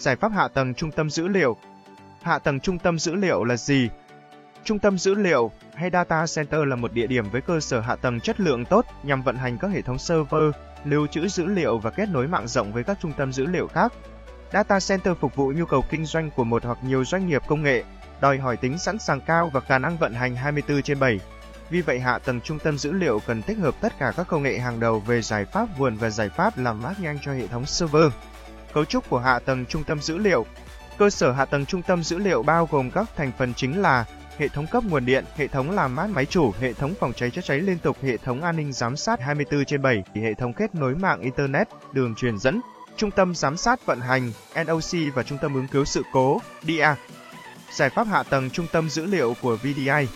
Giải pháp hạ tầng trung tâm dữ liệu. Hạ tầng trung tâm dữ liệu là gì? Trung tâm dữ liệu hay data center là một địa điểm với cơ sở hạ tầng chất lượng tốt nhằm vận hành các hệ thống server, lưu trữ dữ liệu và kết nối mạng rộng với các trung tâm dữ liệu khác. Data center phục vụ nhu cầu kinh doanh của một hoặc nhiều doanh nghiệp công nghệ, đòi hỏi tính sẵn sàng cao và khả năng vận hành 24 trên 7. Vì vậy hạ tầng trung tâm dữ liệu cần tích hợp tất cả các công nghệ hàng đầu về giải pháp nguồn và giải pháp làm mát nhanh cho hệ thống server. Cấu trúc của hạ tầng trung tâm dữ liệu. Cơ sở hạ tầng trung tâm dữ liệu bao gồm các thành phần chính là hệ thống cấp nguồn điện, hệ thống làm mát máy chủ, hệ thống phòng cháy chữa cháy liên tục, hệ thống an ninh giám sát 24 trên 7, hệ thống kết nối mạng Internet, đường truyền dẫn, trung tâm giám sát vận hành NOC và trung tâm ứng cứu sự cố dia Giải pháp hạ tầng trung tâm dữ liệu của VDI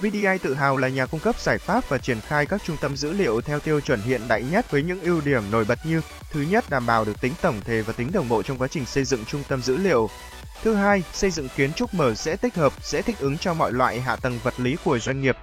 VDI tự hào là nhà cung cấp giải pháp và triển khai các trung tâm dữ liệu theo tiêu chuẩn hiện đại nhất với những ưu điểm nổi bật như Thứ nhất, đảm bảo được tính tổng thể và tính đồng bộ trong quá trình xây dựng trung tâm dữ liệu. Thứ hai, xây dựng kiến trúc mở dễ tích hợp, dễ thích ứng cho mọi loại hạ tầng vật lý của doanh nghiệp.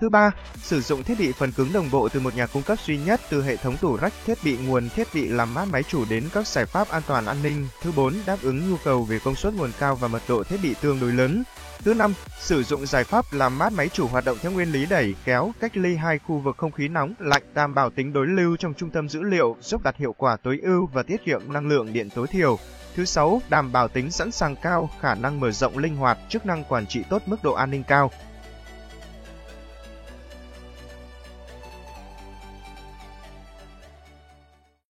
Thứ ba, sử dụng thiết bị phần cứng đồng bộ từ một nhà cung cấp duy nhất từ hệ thống tủ rách thiết bị nguồn thiết bị làm mát máy chủ đến các giải pháp an toàn an ninh. Thứ bốn, đáp ứng nhu cầu về công suất nguồn cao và mật độ thiết bị tương đối lớn. Thứ năm, sử dụng giải pháp làm mát máy chủ hoạt động theo nguyên lý đẩy kéo, cách ly hai khu vực không khí nóng, lạnh, đảm bảo tính đối lưu trong trung tâm dữ liệu, giúp đạt hiệu quả tối ưu và tiết kiệm năng lượng điện tối thiểu. Thứ sáu, đảm bảo tính sẵn sàng cao, khả năng mở rộng linh hoạt, chức năng quản trị tốt mức độ an ninh cao.